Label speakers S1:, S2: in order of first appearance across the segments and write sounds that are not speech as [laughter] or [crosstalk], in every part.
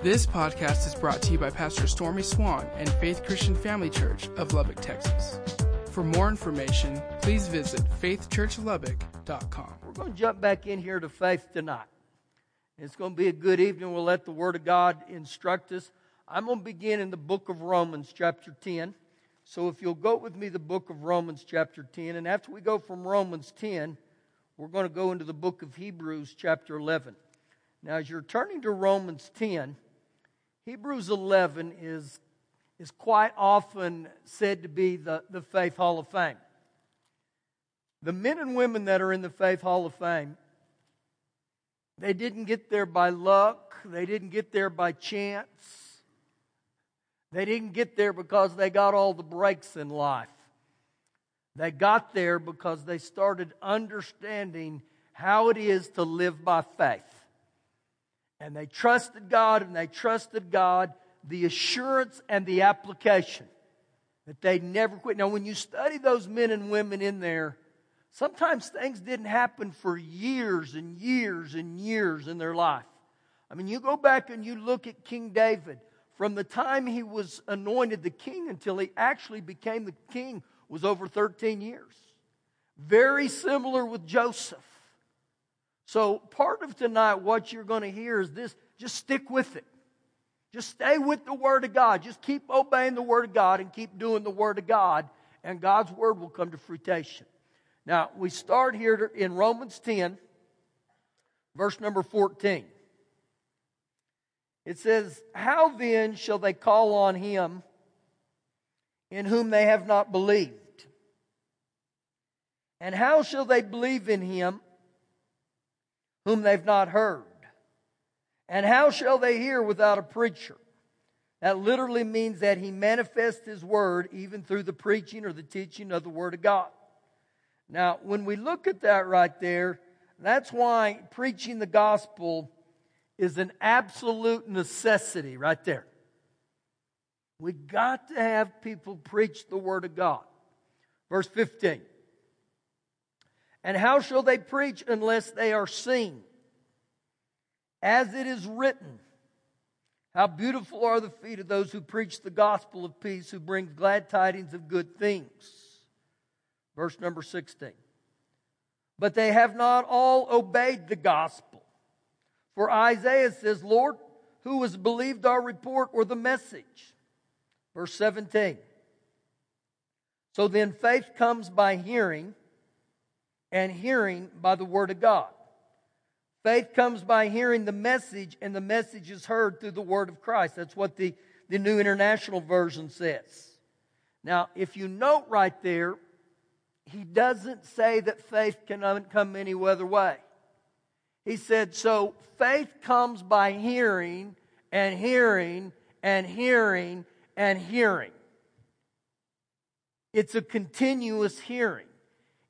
S1: This podcast is brought to you by Pastor Stormy Swann and Faith Christian Family Church of Lubbock, Texas. For more information, please visit faithchurchlubbock.com.
S2: We're going to jump back in here to faith tonight. It's going to be a good evening. We'll let the Word of God instruct us. I'm going to begin in the book of Romans, chapter 10. So if you'll go with me, the book of Romans, chapter 10. And after we go from Romans 10, we're going to go into the book of Hebrews, chapter 11. Now, as you're turning to Romans 10, Hebrews 11 is, is quite often said to be the, the Faith Hall of Fame. The men and women that are in the Faith Hall of Fame, they didn't get there by luck, they didn't get there by chance, they didn't get there because they got all the breaks in life. They got there because they started understanding how it is to live by faith. And they trusted God and they trusted God, the assurance and the application that they never quit. Now, when you study those men and women in there, sometimes things didn't happen for years and years and years in their life. I mean, you go back and you look at King David, from the time he was anointed the king until he actually became the king was over 13 years. Very similar with Joseph. So, part of tonight, what you're going to hear is this just stick with it. Just stay with the Word of God. Just keep obeying the Word of God and keep doing the Word of God, and God's Word will come to fruition. Now, we start here in Romans 10, verse number 14. It says, How then shall they call on him in whom they have not believed? And how shall they believe in him whom they've not heard? And how shall they hear without a preacher? That literally means that he manifests his word even through the preaching or the teaching of the word of God. Now, when we look at that right there, that's why preaching the gospel is an absolute necessity right there. We got to have people preach the word of God. Verse 15. And how shall they preach unless they are seen? As it is written, how beautiful are the feet of those who preach the gospel of peace, who bring glad tidings of good things. Verse number 16. But they have not all obeyed the gospel. For Isaiah says, Lord, who has believed our report or the message? Verse 17. So then faith comes by hearing, and hearing by the word of God. Faith comes by hearing the message, and the message is heard through the word of Christ. That's what the, the New International Version says. Now, if you note right there, he doesn't say that faith can come any other way. He said, so faith comes by hearing and hearing and hearing and hearing. It's a continuous hearing.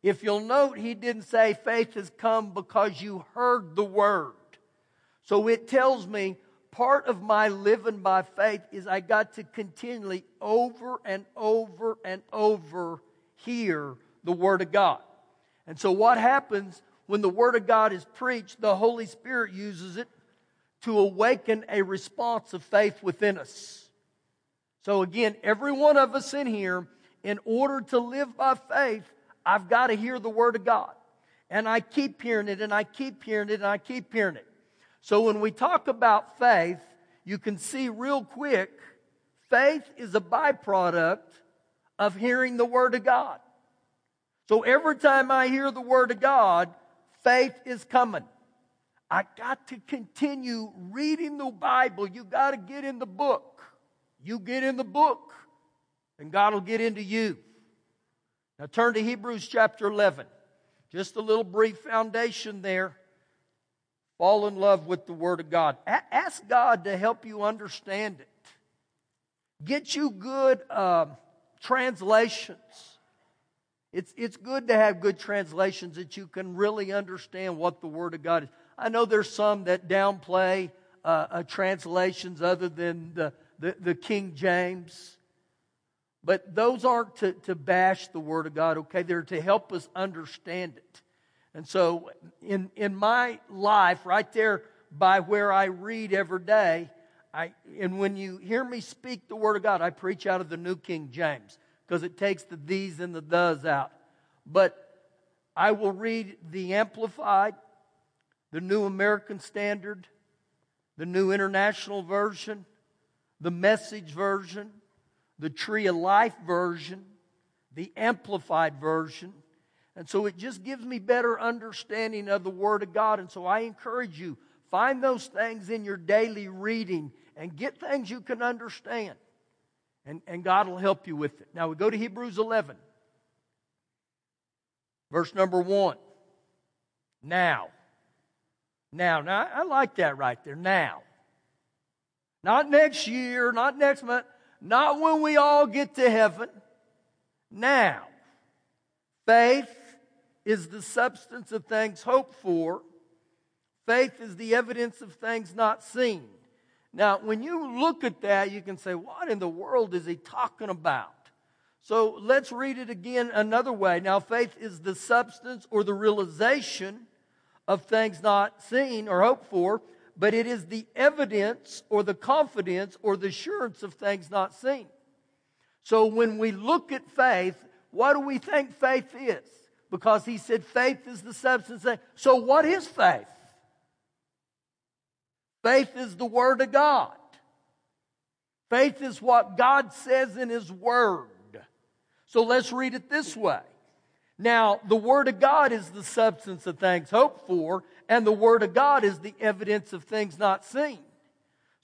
S2: If you'll note, he didn't say faith has come because you heard the word. So it tells me part of my living by faith is I got to continually over and over and over hear the word of God. And so what happens when the word of God is preached, the Holy Spirit uses it to awaken a response of faith within us. So again, every one of us in here, in order to live by faith, I've got to hear the Word of God. And I keep hearing it, and I keep hearing it, and I keep hearing it. So when we talk about faith, you can see real quick, faith is a byproduct of hearing the Word of God. So every time I hear the Word of God, faith is coming. I got to continue reading the Bible. You got to get in the book. You get in the book, and God will get into you. Now turn to Hebrews chapter 11. Just a little brief foundation there. Fall in love with the Word of God. A- ask God to help you understand it. Get you good uh, translations. It's, it's good to have good translations that you can really understand what the Word of God is. I know there's some that downplay uh, uh, translations other than the, the, the King James. But those aren't to, to bash the Word of God, okay? They're to help us understand it. And so, in, in my life, right there by where I read every day, I, and when you hear me speak the Word of God, I preach out of the New King James because it takes the these and the does out. But I will read the Amplified, the New American Standard, the New International Version, the Message Version, the Tree of Life Version, the Amplified Version. And so it just gives me better understanding of the Word of God. And so I encourage you, find those things in your daily reading and get things you can understand. And, and God will help you with it. Now we go to Hebrews 11, verse number 1. Now. Now, now I like that right there. Now. Not next year, not next month, not when we all get to heaven. Now. Faith is the substance of things hoped for. Faith is the evidence of things not seen. Now, when you look at that, you can say, what in the world is he talking about? So let's read it again another way. Now, faith is the substance or the realization of things not seen or hoped for, but it is the evidence or the confidence or the assurance of things not seen. So when we look at faith, what do we think faith is? Because he said faith is the substance. So what is faith? Faith is the Word of God. Faith is what God says in His Word. So let's read it this way. Now, the Word of God is the substance of things hoped for, and the Word of God is the evidence of things not seen.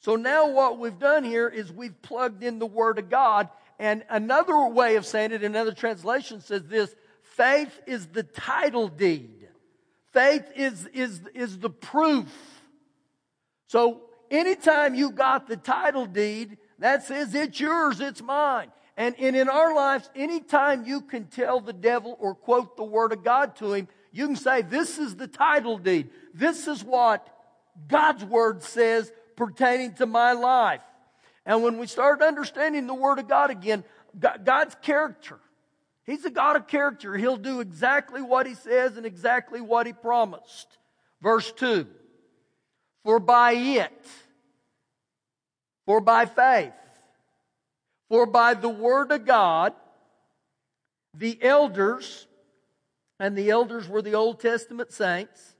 S2: So now what we've done here is we've plugged in the Word of God, and another way of saying it, another translation says this, faith is the title deed. Faith is, is, is the proof so anytime you got the title deed, that says it's yours, it's mine. And, and in our lives, anytime you can tell the devil or quote the word of God to him, you can say, this is the title deed. This is what God's word says pertaining to my life. And when we start understanding the word of God again, God's character, He's a God of character. He'll do exactly what He says and exactly what He promised. Verse 2. For by it, for by faith, for by the word of God, the elders, and the elders were the Old Testament saints,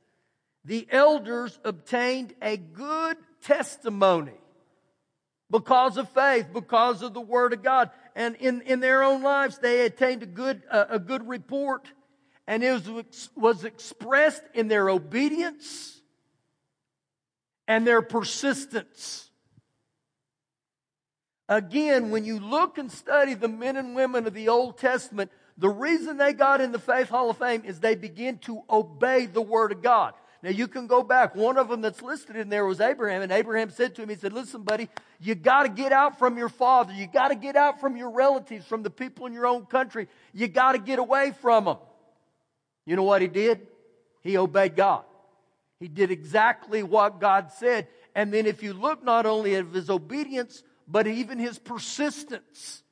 S2: the elders obtained a good testimony because of faith, because of the Word of God. And in, in their own lives, they attained a good, uh, a good report. And it was, was expressed in their obedience and their persistence. Again, when you look and study the men and women of the Old Testament, the reason they got in the Faith Hall of Fame is they begin to obey the Word of God. Now you can go back. One of them that's listed in there was Abraham, and Abraham said to him, he said, listen, buddy, you gotta get out from your father. You gotta get out from your relatives, from the people in your own country. You gotta get away from them. You know what he did? He obeyed God. He did exactly what God said. And then if you look not only at his obedience, but even his persistence,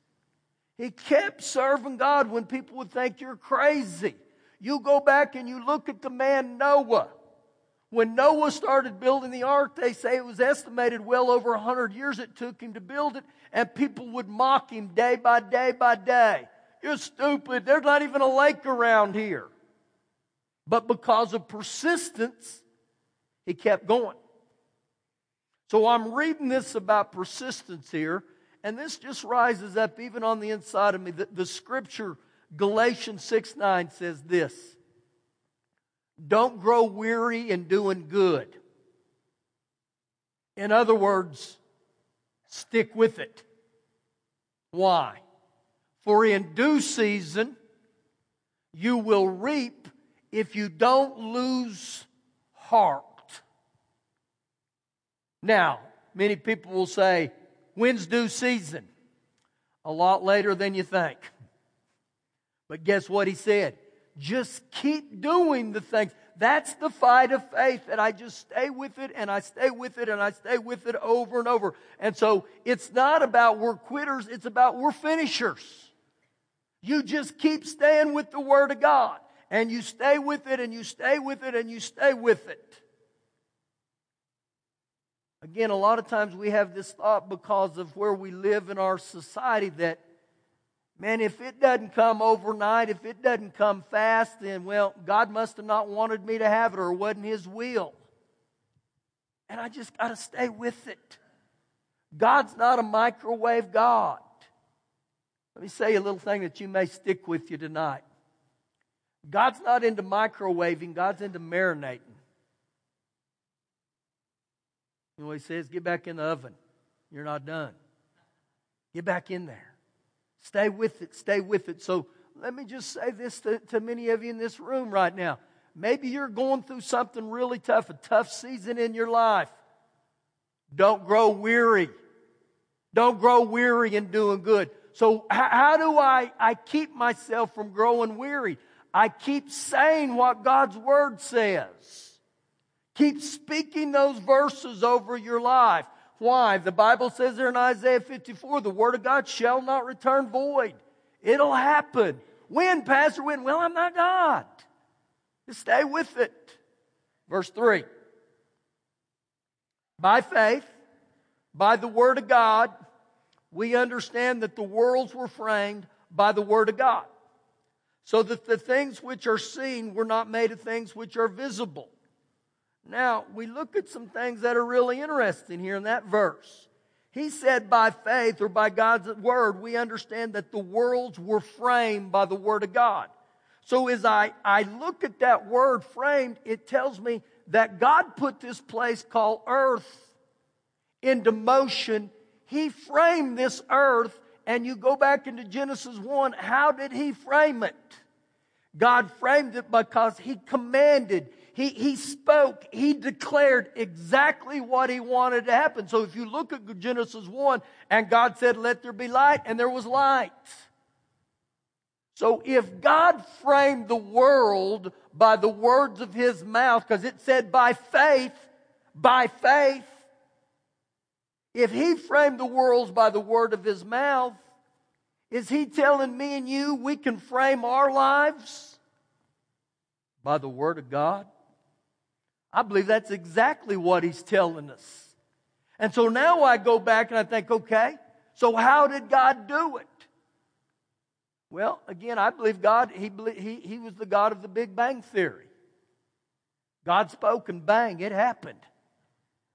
S2: he kept serving God when people would think you're crazy. You go back and you look at the man Noah. When Noah started building the ark, they say it was estimated well over 100 years it took him to build it, and people would mock him day by day by day. You're stupid. There's not even a lake around here. But because of persistence, he kept going. So I'm reading this about persistence here, and this just rises up even on the inside of me. The, the scripture, Galatians 6 9, says this Don't grow weary in doing good. In other words, stick with it. Why? For in due season you will reap if you don't lose heart. Now, many people will say, when's due season? A lot later than you think. But guess what he said? Just keep doing the things. That's the fight of faith that I just stay with it and I stay with it and I stay with it over and over. And so it's not about we're quitters, it's about we're finishers. You just keep staying with the Word of God and you stay with it and you stay with it and you stay with it. Again, a lot of times we have this thought because of where we live in our society that, man, if it doesn't come overnight, if it doesn't come fast, then, well, God must have not wanted me to have it or it wasn't His will. And I just got to stay with it. God's not a microwave God. Let me say a little thing that you may stick with you tonight. God's not into microwaving, God's into marinating. You know what he says? Get back in the oven. You're not done. Get back in there. Stay with it. Stay with it. So let me just say this to, to many of you in this room right now. Maybe you're going through something really tough, a tough season in your life. Don't grow weary. Don't grow weary in doing good. So how, how do I, I keep myself from growing weary? I keep saying what God's word says. Keep speaking those verses over your life. Why? The Bible says there in Isaiah 54, the word of God shall not return void. It'll happen. When, Pastor? When? Well, I'm not God. Just stay with it. Verse 3. By faith, by the word of God, we understand that the worlds were framed by the word of God. So that the things which are seen were not made of things which are visible. Now, we look at some things that are really interesting here in that verse. He said, by faith or by God's word, we understand that the worlds were framed by the word of God. So as I, I look at that word framed, it tells me that God put this place called earth into motion. He framed this earth, and you go back into Genesis 1, how did he frame it? God framed it because he commanded, he, he spoke, he declared exactly what he wanted to happen. So if you look at Genesis 1, and God said, Let there be light, and there was light. So if God framed the world by the words of his mouth, because it said by faith, by faith, if he framed the worlds by the word of his mouth, is he telling me and you we can frame our lives by the word of God? I believe that's exactly what he's telling us. And so now I go back and I think, okay, so how did God do it? Well, again, I believe God, he, he, he was the God of the Big Bang Theory. God spoke and bang, it happened.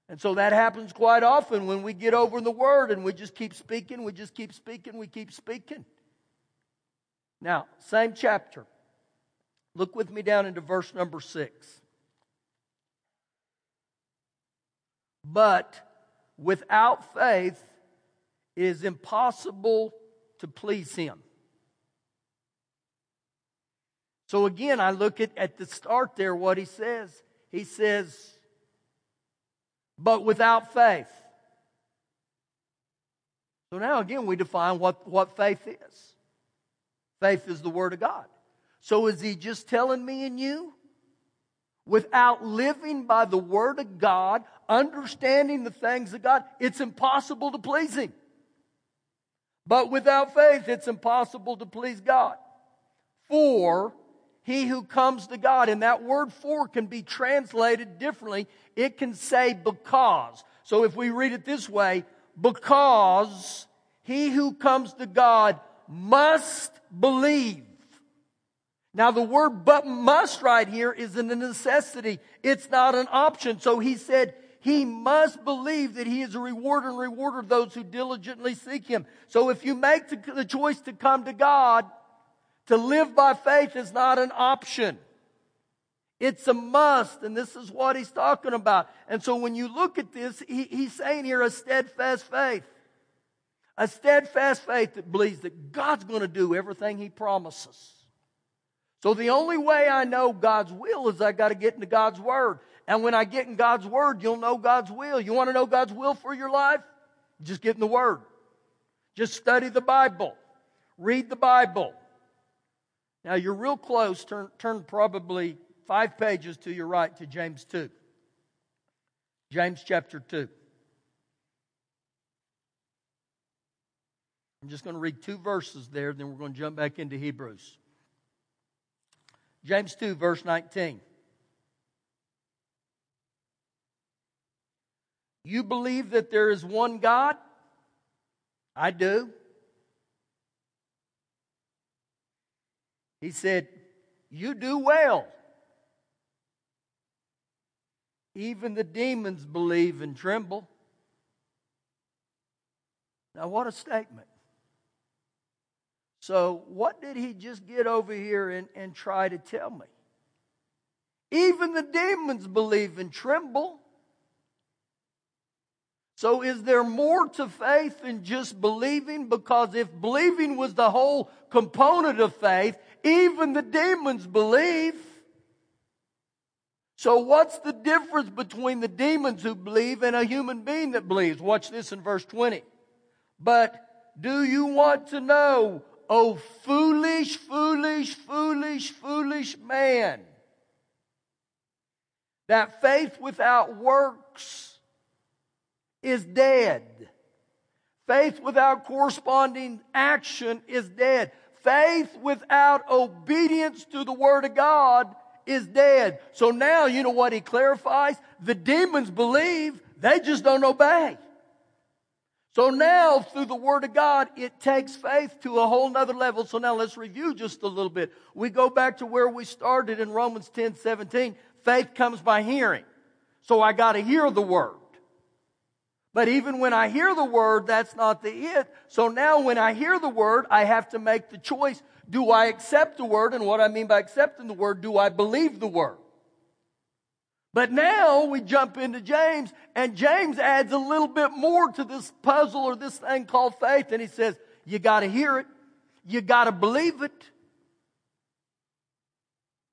S2: And so that happens quite often when we get over the Word and we just keep speaking, we just keep speaking, we keep speaking. Now, same chapter. Look with me down into verse number six. But without faith, it is impossible to please Him. So again, I look at, at the start there what he says. He says, but without faith. So now again, we define what, what faith is. Faith is the Word of God. So is he just telling me and you? Without living by the Word of God, understanding the things of God, it's impossible to please Him. But without faith, it's impossible to please God. For he who comes to God, and that word for can be translated differently. It can say because. So if we read it this way, because he who comes to God must believe now the word but must right here is a necessity. It's not an option. So he said he must believe that he is a rewarder and rewarder of those who diligently seek him. So if you make the choice to come to God, to live by faith is not an option. It's a must, and this is what he's talking about. And so when you look at this, he, he's saying here a steadfast faith. A steadfast faith that believes that God's going to do everything he promises. So the only way I know God's will is I got to get into God's Word. And when I get in God's Word, you'll know God's will. You want to know God's will for your life? Just get in the Word. Just study the Bible. Read the Bible. Now you're real close. Turn, turn probably five pages to your right to James 2. James chapter 2. I'm just going to read two verses there, then we're going to jump back into Hebrews. James 2, verse 19. You believe that there is one God? I do. He said, You do well. Even the demons believe and tremble. Now, what a statement. So, what did he just get over here and, and try to tell me? Even the demons believe and tremble. So, is there more to faith than just believing? Because if believing was the whole component of faith, even the demons believe. So, what's the difference between the demons who believe and a human being that believes? Watch this in verse 20. But do you want to know, O foolish, foolish, foolish, foolish man, that faith without works is dead? Faith without corresponding action is dead. Faith without obedience to the Word of God is dead. So now, you know what he clarifies? The demons believe, they just don't obey. So now, through the Word of God, it takes faith to a whole nother level. So now let's review just a little bit. We go back to where we started in Romans 10 17. Faith comes by hearing. So I got to hear the Word. But even when I hear the Word, that's not the it. So now when I hear the Word, I have to make the choice. Do I accept the Word? And what I mean by accepting the Word, do I believe the Word? But now we jump into James, and James adds a little bit more to this puzzle or this thing called faith. And he says, You got to hear it, you got to believe it,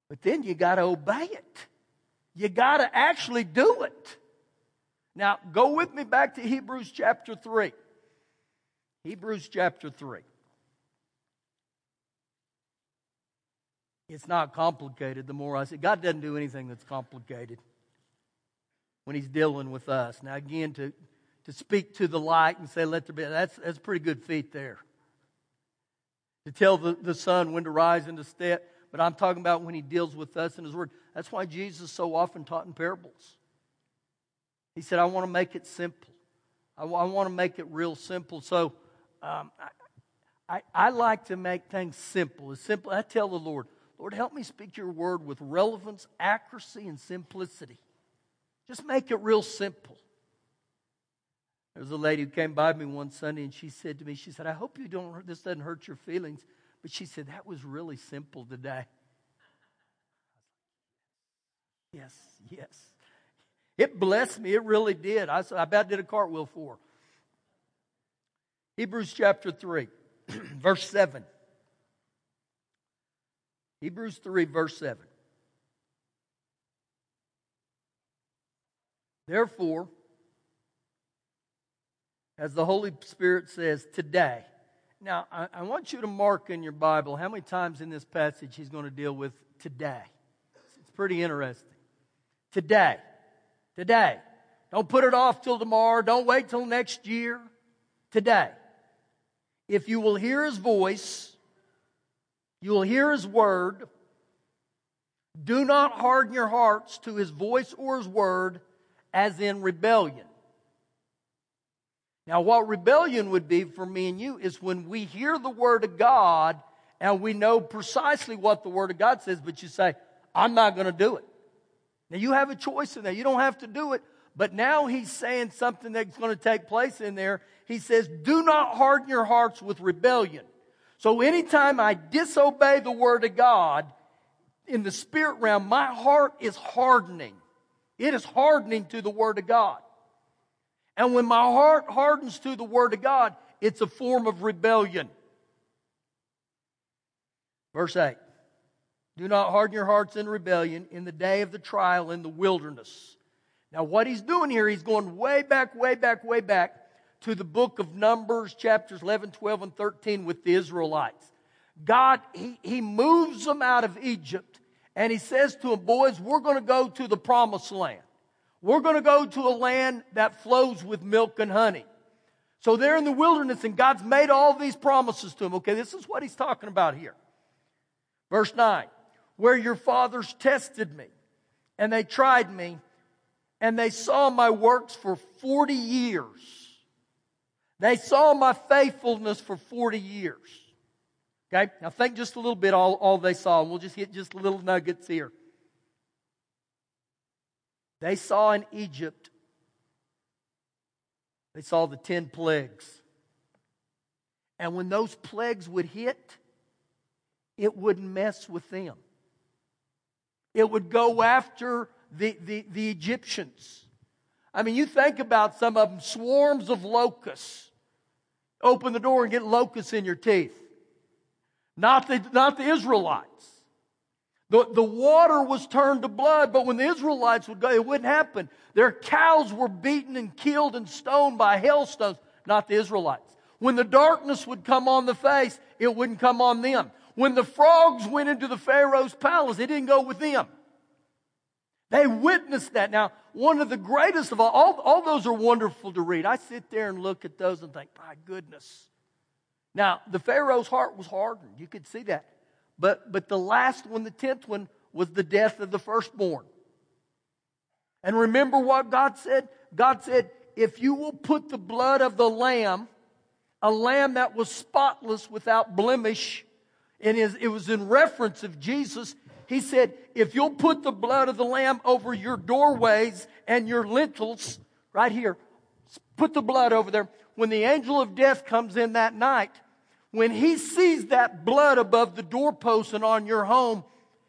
S2: but then you got to obey it. You got to actually do it. Now, go with me back to Hebrews chapter 3. Hebrews chapter 3. It's not complicated the more I say. God doesn't do anything that's complicated when He's dealing with us. Now, again, to, to speak to the light and say, let there be, that's, that's pretty good feat there. To tell the, the sun when to rise and to set. But I'm talking about when He deals with us in His Word. That's why Jesus so often taught in parables. He said, I want to make it simple. I, I want to make it real simple. So um, I, I, I like to make things simple. As simple. I tell the Lord, Lord, help me speak your word with relevance, accuracy, and simplicity. Just make it real simple. There was a lady who came by me one Sunday and she said to me, she said, I hope you don't, this doesn't hurt your feelings. But she said, that was really simple today. Yes, yes. It blessed me. It really did. I, said I about did a cartwheel for. her. Hebrews chapter 3, [clears throat] verse 7. Hebrews 3, verse 7. Therefore, as the Holy Spirit says, today. Now, I, I, want you to mark in your Bible how many times in this passage he's going to deal with today. It's pretty interesting. Today. Today. Don't put it off till tomorrow. Don't wait till next year. Today. If you will hear his voice, you will hear his word. Do not harden your hearts to his voice or his word as in rebellion. Now, what rebellion would be for me and you is when we hear the word of God and we know precisely what the word of God says, but you say, I'm not going to do it. Now, you have a choice in that. You don't have to do it. But now he's saying something that's going to take place in there. He says, Do not harden your hearts with rebellion. So anytime I disobey the word of God in the spirit realm, my heart is hardening. It is hardening to the word of God. And when my heart hardens to the word of God, it's a form of rebellion. Verse 8 Do not harden your hearts in rebellion in the day of the trial in the wilderness. Now, what he's doing here, he's going way back, way back, way back to the book of Numbers, chapters 11, 12, and 13 with the Israelites. God, he, he moves them out of Egypt and he says to them, boys, we're going to go to the promised land. We're going to go to a land that flows with milk and honey. So they're in the wilderness and God's made all these promises to them. Okay, this is what he's talking about here. Verse 9, where your fathers tested me and they tried me and they saw my works for 40 years. They saw my faithfulness for 40 years. Okay? Now think just a little bit all, all they saw, and we'll just hit just little nuggets here. They saw in Egypt, they saw the 10 plagues. And when those plagues would hit, it wouldn't mess with them. It would go after the, the, the Egyptians. I mean, you think about some of them, swarms of locusts. Open the door and get locusts in your teeth. Not the, not the Israelites. The, the water was turned to blood, but when the Israelites would go, it wouldn't happen. Their cows were beaten and killed and stoned by hailstones, not the Israelites. When the darkness would come on the face, it wouldn't come on them. When the frogs went into the Pharaoh's palace, it didn't go with them. They witnessed that. Now, one of the greatest of all, all, all those are wonderful to read. I sit there and look at those and think, my goodness. Now, the Pharaoh's heart was hardened. You could see that. But, but the last one, the tenth one, was the death of the firstborn. And remember what God said? God said, if you will put the blood of the lamb, a lamb that was spotless without blemish, and it was in reference of Jesus, he said, if you'll put the blood of the lamb over your doorways and your lintels, right here, put the blood over there. When the angel of death comes in that night, when he sees that blood above the doorpost and on your home,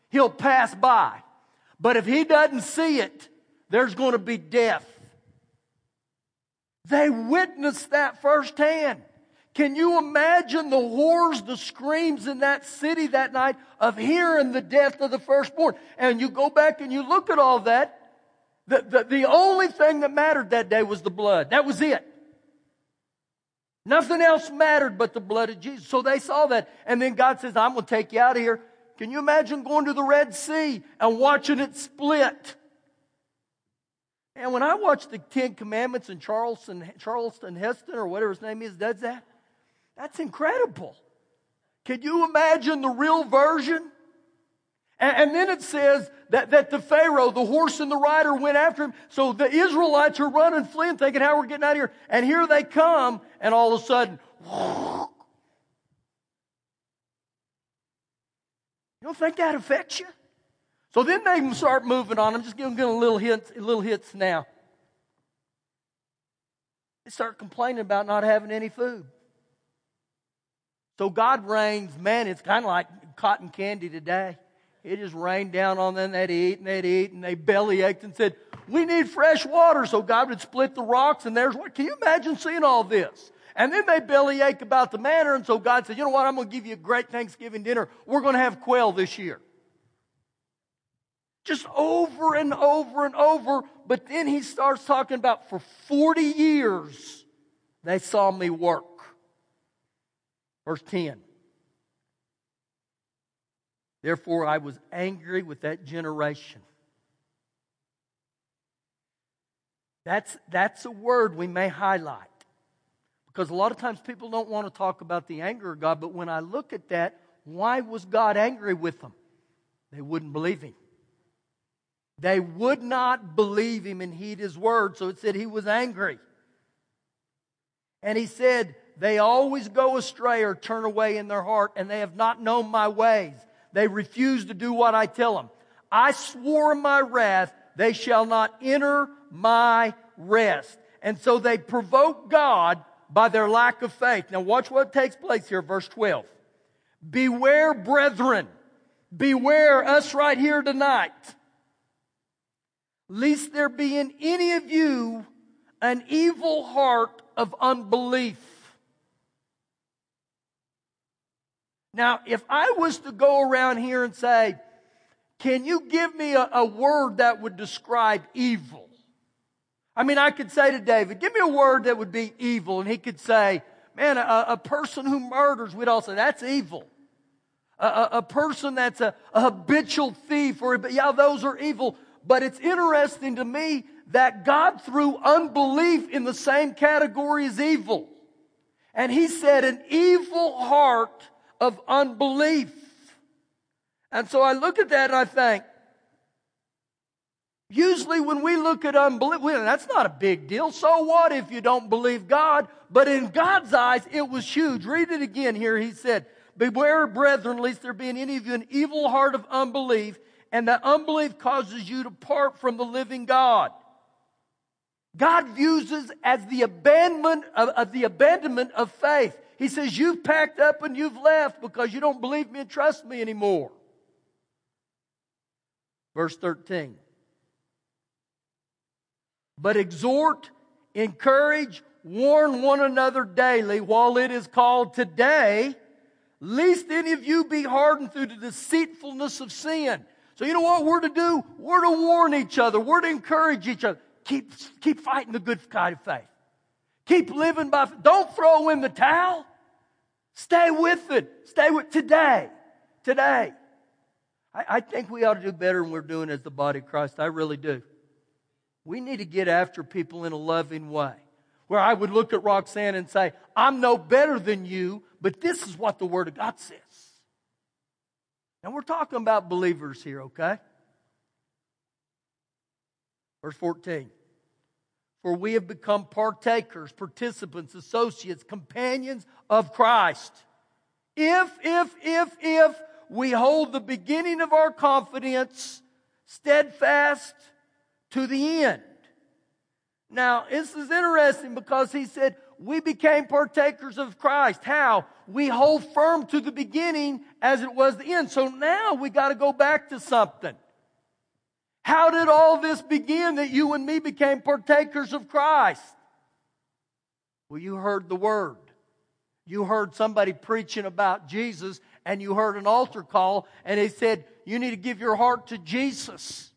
S2: he'll pass by. But if he doesn't see it, there's going to be death. They witnessed that firsthand. Can you imagine the horrors, the screams in that city that night of hearing the death of the firstborn? And you go back and you look at all that. The, the, the only thing that mattered that day was the blood. That was it. Nothing else mattered but the blood of Jesus. So they saw that. And then God says, I'm going to take you out of here. Can you imagine going to the Red Sea and watching it split? And when I watch the Ten Commandments and Charleston, Charleston Heston or whatever his name is does that, that's incredible. Can you imagine the real version? And, then it says that, that the Pharaoh, the horse and the rider went after him. So the Israelites are running, fleeing, thinking how we're getting out of here. And here they come, and all of a sudden, you don't think that affects you? So then they start moving on. I'm just giving them little hints, little hits now. They start complaining about not having any food. So God rains, man, it's kind of like cotton candy today. It just rained down on them. They'd eat and they'd eat and they belly ached and said, We need fresh water. So God would split the rocks and there's what. Can you imagine seeing all this? And then they belly ache about the manna. And so God said, You know what? I'm going to give you a great Thanksgiving dinner. We're going to have quail this year. Just over and over and over. But then he starts talking about for 40 years they saw me work. Verse 10. Therefore, I was angry with that generation. That's, that's a word we may highlight. Because a lot of times people don't want to talk about the anger of God, but when I look at that, why was God angry with them? They wouldn't believe Him. They would not believe Him and heed His word, so it said He was angry. And He said, they always go astray or turn away in their heart, and they have not known my ways. They refuse to do what I tell them. I swore in my wrath, they shall not enter my rest. And so they provoke God by their lack of faith. Now watch what takes place here, verse 12. Beware, brethren. Beware us right here tonight. Lest there be in any of you an evil heart of unbelief Now, if I was to go around here and say, can you give me a, a word that would describe evil? I mean, I could say to David, give me a word that would be evil. And he could say, man, a, a person who murders, we'd all say, that's evil. A, a, person that's a, a habitual thief, or, yeah, those are evil. But it's interesting to me that God threw unbelief in the same category as evil. And he said, an evil heart of unbelief. And so I look at that and I think, Usually, when we look at unbelief, well, that's not a big deal. So what if you don't believe God? But in God's eyes, it was huge. Read it again here. He said, Beware, brethren, lest there be in any of you an evil heart of unbelief, and that unbelief causes you to part from the living God. God views as the abandonment of, of, the abandonment of faith. He says, You've packed up and you've left because you don't believe me and trust me anymore. Verse 13. But exhort, encourage, warn one another daily while it is called today, lest any of you be hardened through the deceitfulness of sin. So you know what we're to do? We're to warn each other. We're to encourage each other. Keep, keep fighting the good fight of faith. Keep living by, don't throw in the towel. Stay with it. Stay with today. Today. I, I think we ought to do better than we're doing as the body of Christ. I really do. We need to get after people in a loving way. Where I would look at Roxanne and say, I'm no better than you, but this is what the Word of God says. And we're talking about believers here, okay? Verse 14. For we have become partakers, participants, associates, companions of Christ. If, if, if, if we hold the beginning of our confidence steadfast to the end. Now, this is interesting because he said, we became partakers of Christ. How? We hold firm to the beginning as it was the end. So now we got to go back to something. How did all this begin that you and me became partakers of Christ? Well, you heard the word. You heard somebody preaching about Jesus and you heard an altar call and they said, you need to give your heart to Jesus.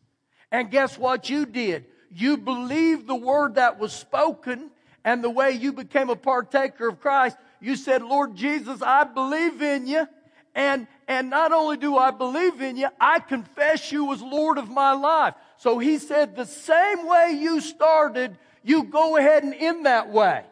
S2: And guess what you did? You believed the word that was spoken and the way you became a partaker of Christ. You said, Lord Jesus, I believe in you. And, and not only do I believe in you, I confess you as Lord of my life. So he said, the same way you started, you go ahead and end that way.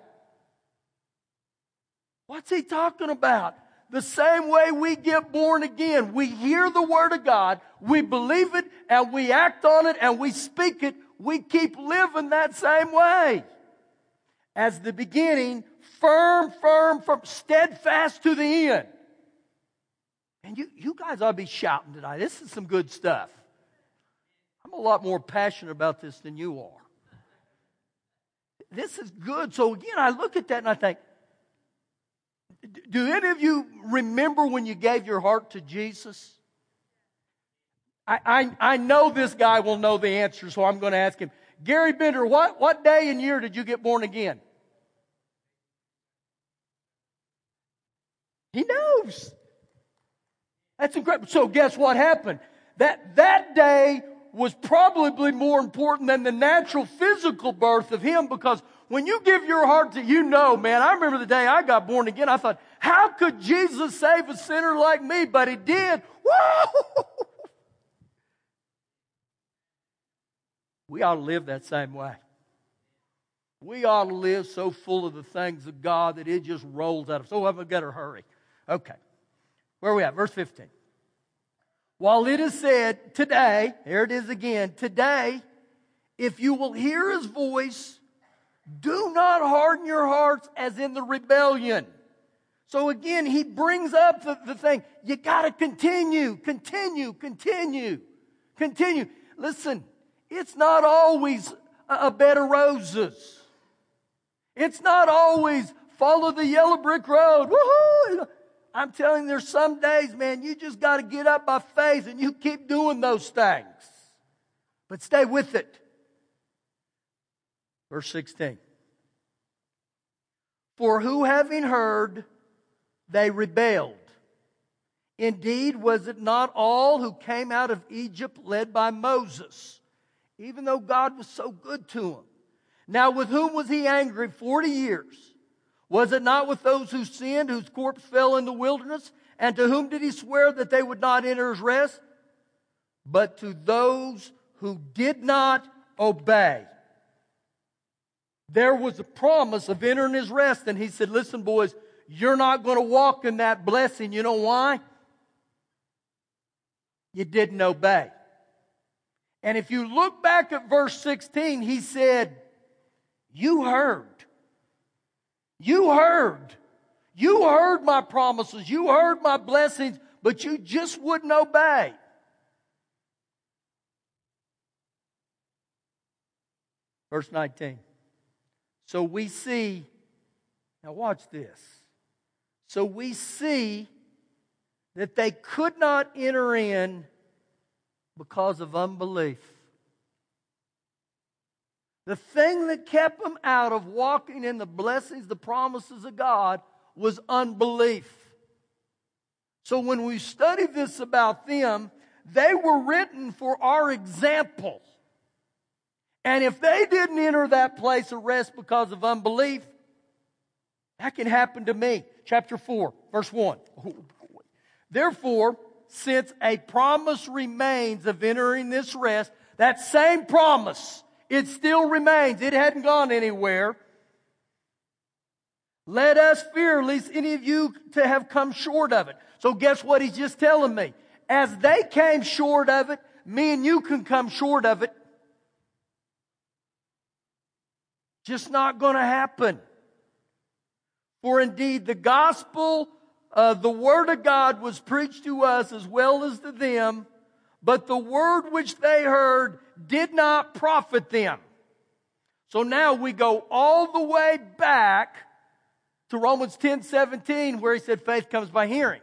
S2: What's he talking about? The same way we get born again. We hear the Word of God, we believe it, and we act on it, and we speak it. We keep living that same way. As the beginning, firm, firm, firm, steadfast to the end. And you, you guys ought to be shouting tonight. This is some good stuff. I'm a lot more passionate about this than you are. This is good. So again, I look at that and I think, do any of you remember when you gave your heart to Jesus? I, I, I know this guy will know the answer, so I'm going to ask him. Gary Bender, what, what day and year did you get born again? He knows. That's incredible. So guess what happened? That, that day was probably more important than the natural physical birth of him because when you give your heart to, you know, man, I remember the day I got born again. I thought, how could Jesus save a sinner like me? But he did. We ought to live that same way. We ought to live so full of the things of God that it just rolls out of. Us. So I've got to hurry. Okay. Where are we at? Verse 15. While it is said today, here it is again, today, if you will hear his voice, do not harden your hearts as in the rebellion. So again, he brings up the, the thing. You gotta continue, continue, continue, continue. Listen, it's not always a, a bed of roses. It's not always follow the yellow brick road. Woohoo! I'm telling you, there's some days, man, you just got to get up by faith and you keep doing those things. But stay with it. Verse 16. For who having heard, they rebelled. Indeed, was it not all who came out of Egypt led by Moses, even though God was so good to them? Now, with whom was he angry 40 years? Was it not with those who sinned, whose corpse fell in the wilderness? And to whom did he swear that they would not enter his rest? But to those who did not obey. There was a promise of entering his rest, and he said, Listen, boys, you're not going to walk in that blessing. You know why? You didn't obey. And if you look back at verse 16, he said, You heard. You heard. You heard my promises. You heard my blessings, but you just wouldn't obey. Verse 19. So we see, now watch this. So we see that they could not enter in because of unbelief. The thing that kept them out of walking in the blessings, the promises of God, was unbelief. So when we study this about them, they were written for our example. And if they didn't enter that place of rest because of unbelief, that can happen to me. Chapter 4, verse 1. Therefore, since a promise remains of entering this rest, that same promise, it still remains. It hadn't gone anywhere. Let us fear lest any of you to have come short of it. So guess what he's just telling me? As they came short of it, me and you can come short of it. Just not going to happen. For indeed, the gospel, uh, the word of God was preached to us as well as to them, but the word which they heard did not profit them. So now we go all the way back to Romans 10 17, where he said faith comes by hearing.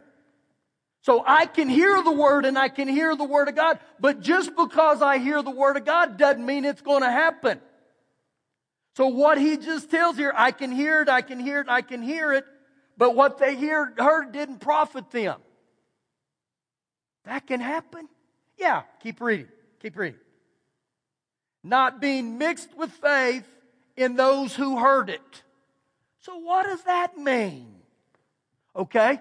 S2: So I can hear the word and I can hear the word of God, but just because I hear the word of God doesn't mean it's going to happen. So what he just tells here, I can hear it, I can hear it, I can hear it, but what they hear, heard didn't profit them. That can happen? Yeah, keep reading, keep reading. Not being mixed with faith in those who heard it. So what does that mean? Okay?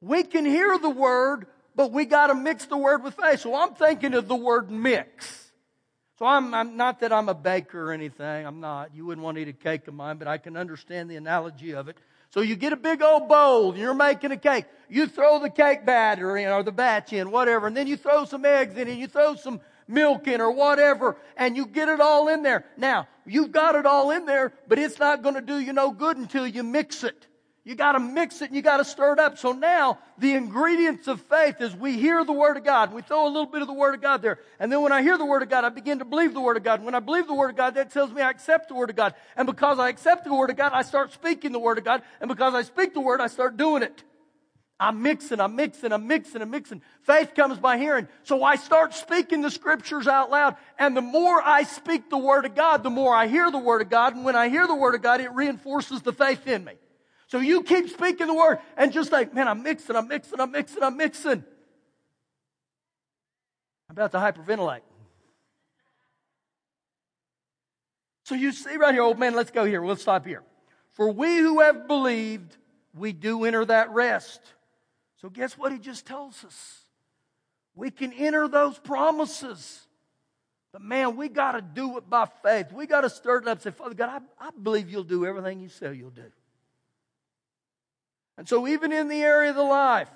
S2: We can hear the word, but we got to mix the word with faith. So I'm thinking of the word mix. So I'm, I'm, not that I'm a baker or anything. I'm not. You wouldn't want to eat a cake of mine, but I can understand the analogy of it. So you get a big old bowl and you're making a cake. You throw the cake batter in or the batch in, whatever, and then you throw some eggs in and you throw some milk in or whatever, and you get it all in there. Now, you've got it all in there, but it's not going to do you no good until you mix it. You got to mix it and you got to stir it up. So now the ingredients of faith is we hear the Word of God. We throw a little bit of the Word of God there. And then when I hear the Word of God, I begin to believe the Word of God. When I believe the Word of God, that tells me I accept the Word of God. And because I accept the Word of God, I start speaking the Word of God. And because I speak the Word, I start doing it. I'm mixing, I'm mixing, I'm mixing, I'm mixing. Faith comes by hearing. So I start speaking the scriptures out loud. And the more I speak the Word of God, the more I hear the Word of God. And when I hear the Word of God, it reinforces the faith in me. So you keep speaking the word and just like, man, I'm mixing, I'm mixing, I'm mixing, I'm mixing. I'm about to hyperventilate. So you see right here, old man, let's go here. We'll stop here. For we who have believed, we do enter that rest. So guess what he just tells us? We can enter those promises. But man, we got to do it by faith. We got to stir it up. and Say, Father God, I, I believe you'll do everything you say you'll do. And so, even in the area of the life,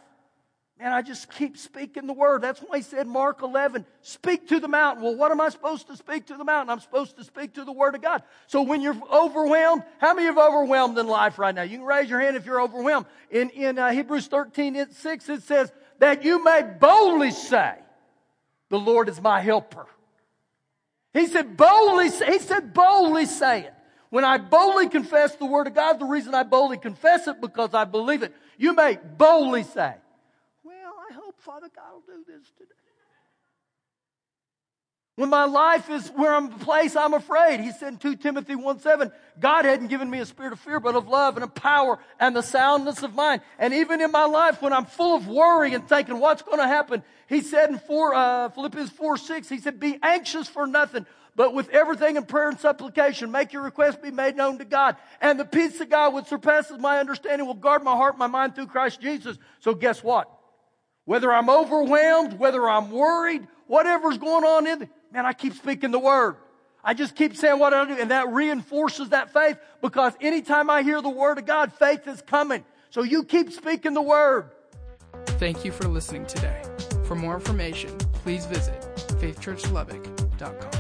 S2: man, I just keep speaking the word. That's why he said, Mark 11, speak to the mountain. Well, what am I supposed to speak to the mountain? I'm supposed to speak to the word of God. So, when you're overwhelmed, how many of overwhelmed in life right now? You can raise your hand if you're overwhelmed. In, in uh, Hebrews 13, 6, it says, that you may boldly say, the Lord is my helper. He said boldly, he said boldly say it. When I boldly confess the Word of God, the reason I boldly confess it because I believe it. You may boldly say, Father God will do this today. When my life is where I'm a place I'm afraid, he said in 2 Timothy 1 7, God hadn't given me a spirit of fear, but of love and of power and the soundness of mind. And even in my life, when I'm full of worry and thinking what's going to happen, he said in 4, uh, Philippians 4 6, he said, Be anxious for nothing, but with everything in prayer and supplication, make your request be made known to God. And the peace of God, which surpasses my understanding, will guard my heart, my mind through Christ Jesus. So guess what? Whether I'm overwhelmed, whether I'm worried, whatever's going on in it, man, I keep speaking the word. I just keep saying what I do, and that reinforces that faith because anytime I hear the word of God, faith is coming. So you keep speaking the word.
S1: Thank you for listening today. For more information, please visit faithchurchlubbock.com.